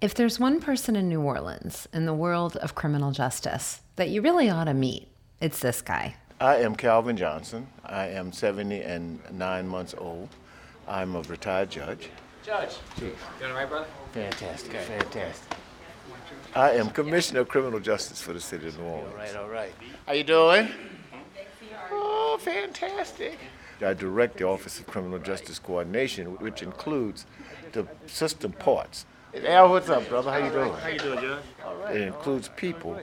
If there's one person in New Orleans in the world of criminal justice that you really ought to meet, it's this guy. I am Calvin Johnson. I am 70 and nine months old. I'm a retired judge. Judge. Chief. Doing all right, brother? Fantastic, fantastic. I am Commissioner of Criminal Justice for the City of New Orleans. All right, all right. How you doing? Oh, fantastic. I direct the Office of Criminal Justice Coordination, which includes the system parts. Al, what's up, brother? How you doing? How you doing, Judge? It includes people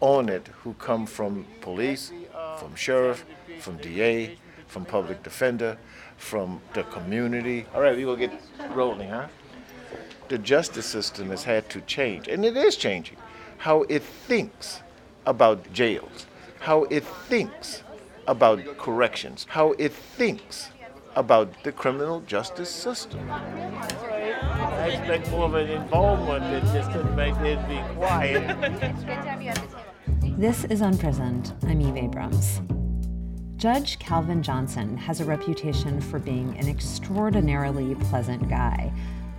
on it who come from police, from sheriff, from DA, from public defender, from the community. All right, we gonna get rolling, huh? The justice system has had to change, and it is changing. How it thinks about jails, how it thinks about corrections, how it thinks about the criminal justice system. I expect more of an involvement than just to make it be quiet. This is Unprisoned. I'm Eve Abrams. Judge Calvin Johnson has a reputation for being an extraordinarily pleasant guy,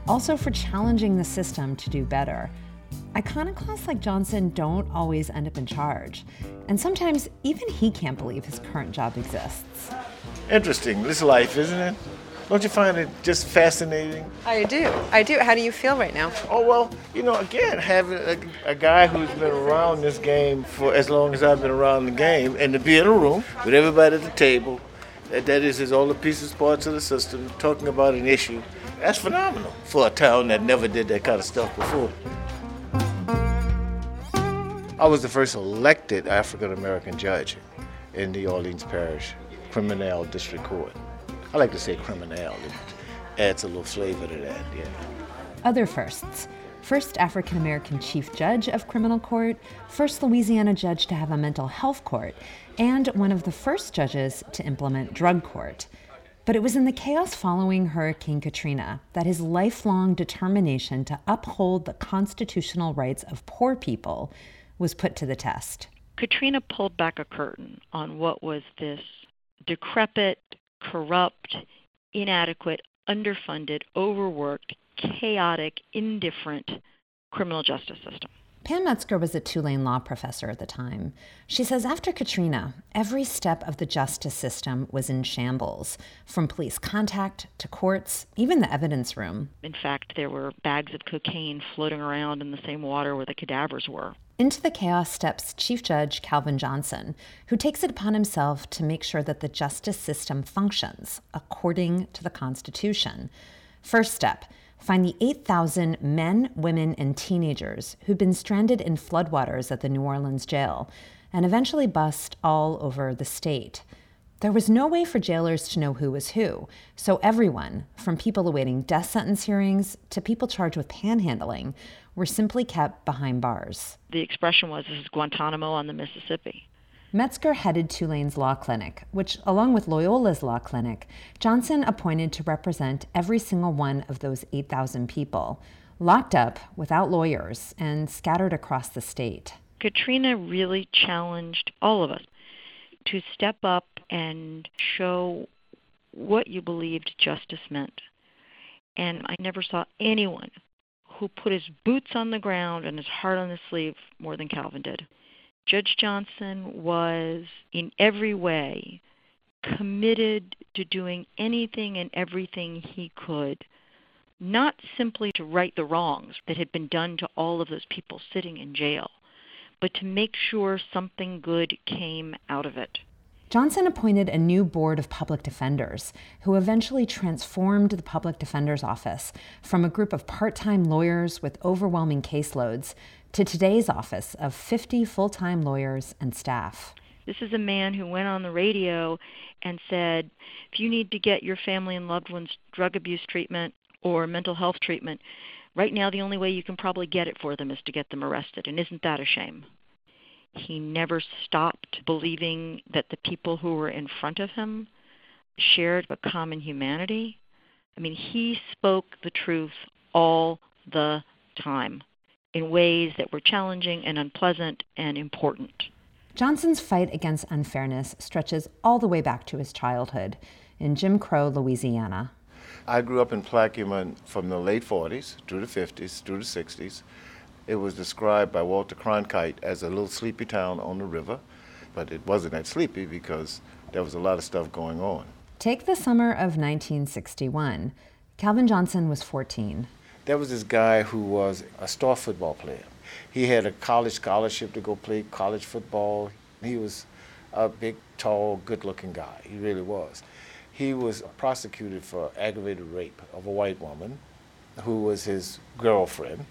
also for challenging the system to do better. Iconoclasts like Johnson don't always end up in charge, and sometimes even he can't believe his current job exists. Interesting, this life, isn't it? Don't you find it just fascinating? I do. I do. How do you feel right now? Oh, well, you know, again, having a, a, guy who's been around this game for as long as I've been around the game, and to be in a room with everybody at the table, that, that is, is all the pieces, parts of the system, talking about an issue, that's phenomenal for a town that never did that kind of stuff before. I was the first elected African American judge in the Orleans Parish Criminal District Court. I like to say criminal. It adds a little flavor to that, yeah. Other firsts. First African American chief judge of criminal court, first Louisiana judge to have a mental health court, and one of the first judges to implement drug court. But it was in the chaos following Hurricane Katrina that his lifelong determination to uphold the constitutional rights of poor people was put to the test. Katrina pulled back a curtain on what was this decrepit, corrupt, inadequate, underfunded, overworked, chaotic, indifferent criminal justice system. Pam Metzger was a Tulane law professor at the time. She says after Katrina, every step of the justice system was in shambles, from police contact to courts, even the evidence room. In fact, there were bags of cocaine floating around in the same water where the cadavers were. Into the chaos steps Chief Judge Calvin Johnson, who takes it upon himself to make sure that the justice system functions according to the Constitution. First step find the 8,000 men, women, and teenagers who've been stranded in floodwaters at the New Orleans jail and eventually bust all over the state. There was no way for jailers to know who was who, so everyone, from people awaiting death sentence hearings to people charged with panhandling, were simply kept behind bars. The expression was this is Guantanamo on the Mississippi. Metzger headed Tulane's law clinic, which, along with Loyola's law clinic, Johnson appointed to represent every single one of those 8,000 people, locked up without lawyers and scattered across the state. Katrina really challenged all of us to step up and show what you believed justice meant. And I never saw anyone who put his boots on the ground and his heart on his sleeve more than Calvin did. Judge Johnson was in every way committed to doing anything and everything he could, not simply to right the wrongs that had been done to all of those people sitting in jail, but to make sure something good came out of it. Johnson appointed a new board of public defenders who eventually transformed the public defender's office from a group of part time lawyers with overwhelming caseloads to today's office of 50 full time lawyers and staff. This is a man who went on the radio and said, if you need to get your family and loved ones drug abuse treatment or mental health treatment, right now the only way you can probably get it for them is to get them arrested. And isn't that a shame? He never stopped believing that the people who were in front of him shared a common humanity. I mean, he spoke the truth all the time in ways that were challenging and unpleasant and important. Johnson's fight against unfairness stretches all the way back to his childhood in Jim Crow, Louisiana. I grew up in Plaquemine from the late 40s through the 50s through the 60s. It was described by Walter Cronkite as a little sleepy town on the river, but it wasn't that sleepy because there was a lot of stuff going on. Take the summer of 1961. Calvin Johnson was 14. There was this guy who was a star football player. He had a college scholarship to go play college football. He was a big, tall, good looking guy. He really was. He was prosecuted for aggravated rape of a white woman who was his girlfriend,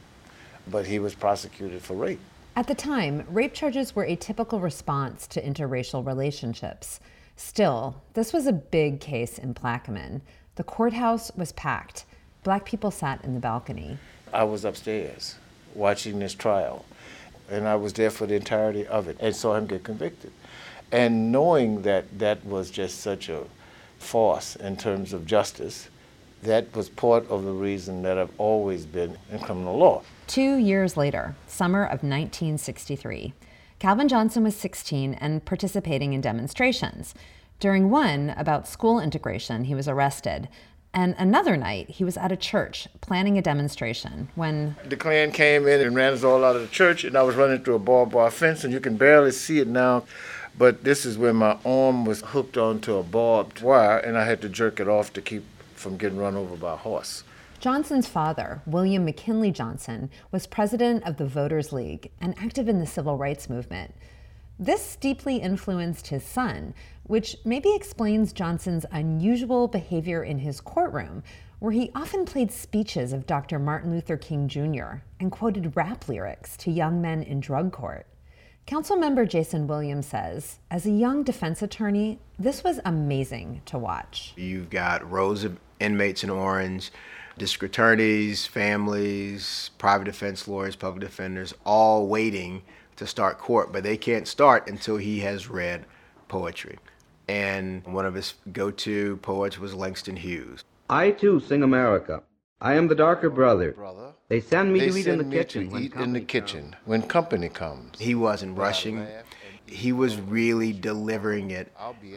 but he was prosecuted for rape. At the time, rape charges were a typical response to interracial relationships. Still, this was a big case in Plaquemine. The courthouse was packed. Black people sat in the balcony. I was upstairs watching this trial, and I was there for the entirety of it and saw him get convicted. And knowing that that was just such a farce in terms of justice, that was part of the reason that I've always been in criminal law. Two years later, summer of 1963, Calvin Johnson was 16 and participating in demonstrations. During one about school integration, he was arrested. And another night, he was at a church planning a demonstration when the Klan came in and ran us all out of the church, and I was running through a barbed wire fence, and you can barely see it now. But this is when my arm was hooked onto a barbed wire, and I had to jerk it off to keep from getting run over by a horse. Johnson's father, William McKinley Johnson, was president of the Voters League and active in the civil rights movement. This deeply influenced his son, which maybe explains Johnson's unusual behavior in his courtroom, where he often played speeches of Dr. Martin Luther King Jr. and quoted rap lyrics to young men in drug court. Council member Jason Williams says, as a young defense attorney, this was amazing to watch. You've got rows of inmates in orange, district attorneys, families, private defense lawyers, public defenders, all waiting to start court, but they can't start until he has read poetry. And one of his go to poets was Langston Hughes. I too sing America. I am the darker brother. Brother, They send me they to eat in the me kitchen. to eat in the kitchen when company comes. He wasn't rushing. He was really delivering it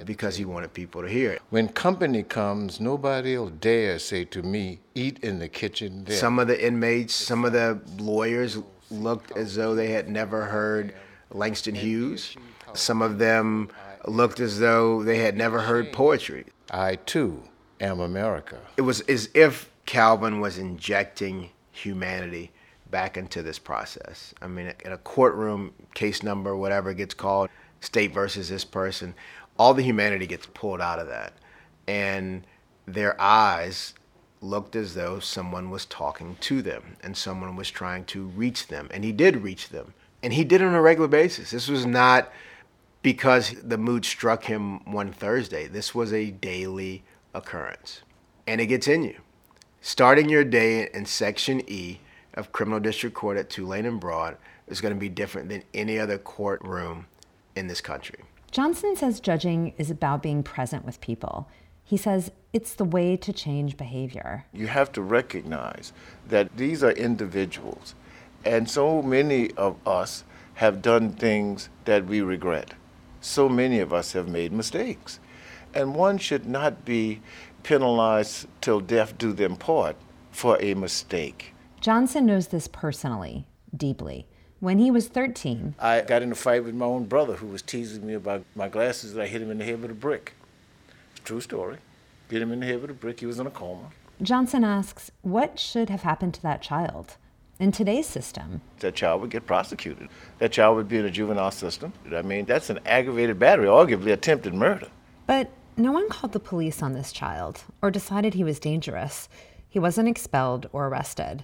because he wanted people to hear it. When company comes, nobody will dare say to me, "Eat in the kitchen." There. Some of the inmates, some of the lawyers looked as though they had never heard Langston Hughes. Some of them looked as though they had never heard poetry. I too am America. It was as if Calvin was injecting humanity back into this process. I mean, in a courtroom, case number, whatever gets called, state versus this person, all the humanity gets pulled out of that. And their eyes looked as though someone was talking to them and someone was trying to reach them. And he did reach them. And he did it on a regular basis. This was not because the mood struck him one Thursday. This was a daily occurrence. And it gets in you. Starting your day in Section E of Criminal District Court at Tulane and Broad is going to be different than any other courtroom in this country. Johnson says judging is about being present with people. He says it's the way to change behavior. You have to recognize that these are individuals, and so many of us have done things that we regret. So many of us have made mistakes. And one should not be penalized till death do them part for a mistake. Johnson knows this personally, deeply. When he was 13, I got in a fight with my own brother who was teasing me about my glasses that I hit him in the head with a brick. It's a true story. Hit him in the head with a brick. He was in a coma. Johnson asks, what should have happened to that child? In today's system, That child would get prosecuted. That child would be in a juvenile system. I mean, that's an aggravated battery, arguably attempted murder. but no one called the police on this child or decided he was dangerous. He wasn't expelled or arrested.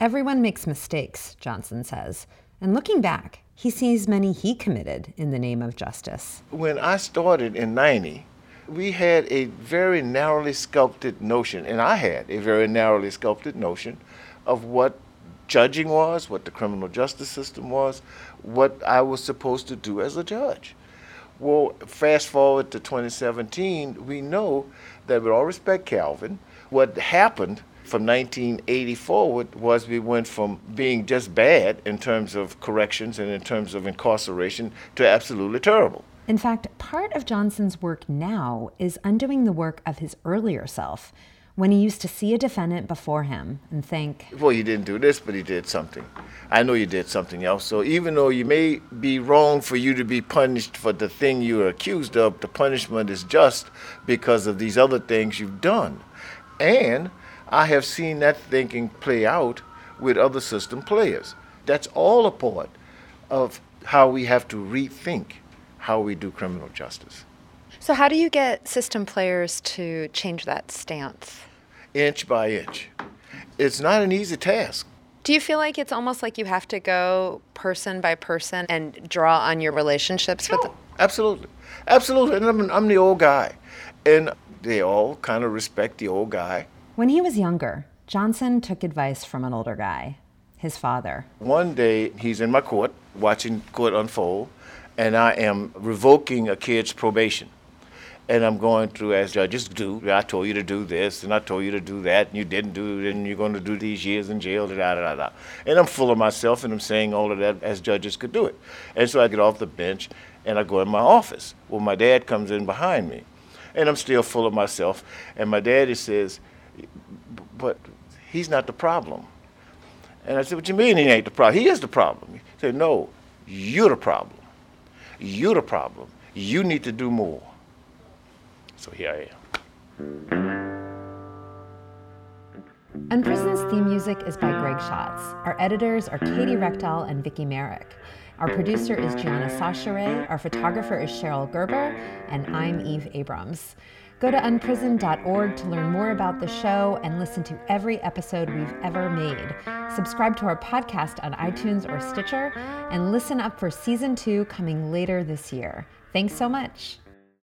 Everyone makes mistakes, Johnson says. And looking back, he sees many he committed in the name of justice. When I started in 90, we had a very narrowly sculpted notion, and I had a very narrowly sculpted notion of what judging was, what the criminal justice system was, what I was supposed to do as a judge. Well, fast forward to 2017, we know that with all respect, Calvin, what happened from 1980 forward was we went from being just bad in terms of corrections and in terms of incarceration to absolutely terrible. In fact, part of Johnson's work now is undoing the work of his earlier self. when he used to see a defendant before him and think, Well, he didn't do this, but he did something. I know you did something else. So even though you may be wrong for you to be punished for the thing you are accused of, the punishment is just because of these other things you've done. And I have seen that thinking play out with other system players. That's all a part of how we have to rethink how we do criminal justice. So, how do you get system players to change that stance? Inch by inch. It's not an easy task. Do you feel like it's almost like you have to go person by person and draw on your relationships with? No, absolutely, absolutely. And I'm, I'm the old guy, and they all kind of respect the old guy. When he was younger, Johnson took advice from an older guy, his father. One day, he's in my court watching court unfold, and I am revoking a kid's probation. And I'm going through, as judges do, I told you to do this, and I told you to do that, and you didn't do it, and you're going to do these years in jail, da da da da. And I'm full of myself, and I'm saying all of that as judges could do it. And so I get off the bench, and I go in my office. Well, my dad comes in behind me, and I'm still full of myself. And my daddy says, But he's not the problem. And I said, What you mean he ain't the problem? He is the problem. He said, No, you're the problem. You're the problem. You need to do more. So here I am. Unprisoned's theme music is by Greg Schatz. Our editors are Katie Rechtel and Vicki Merrick. Our producer is Gianna Sachere, our photographer is Cheryl Gerber, and I'm Eve Abrams. Go to unprisoned.org to learn more about the show and listen to every episode we've ever made. Subscribe to our podcast on iTunes or Stitcher, and listen up for season two coming later this year. Thanks so much.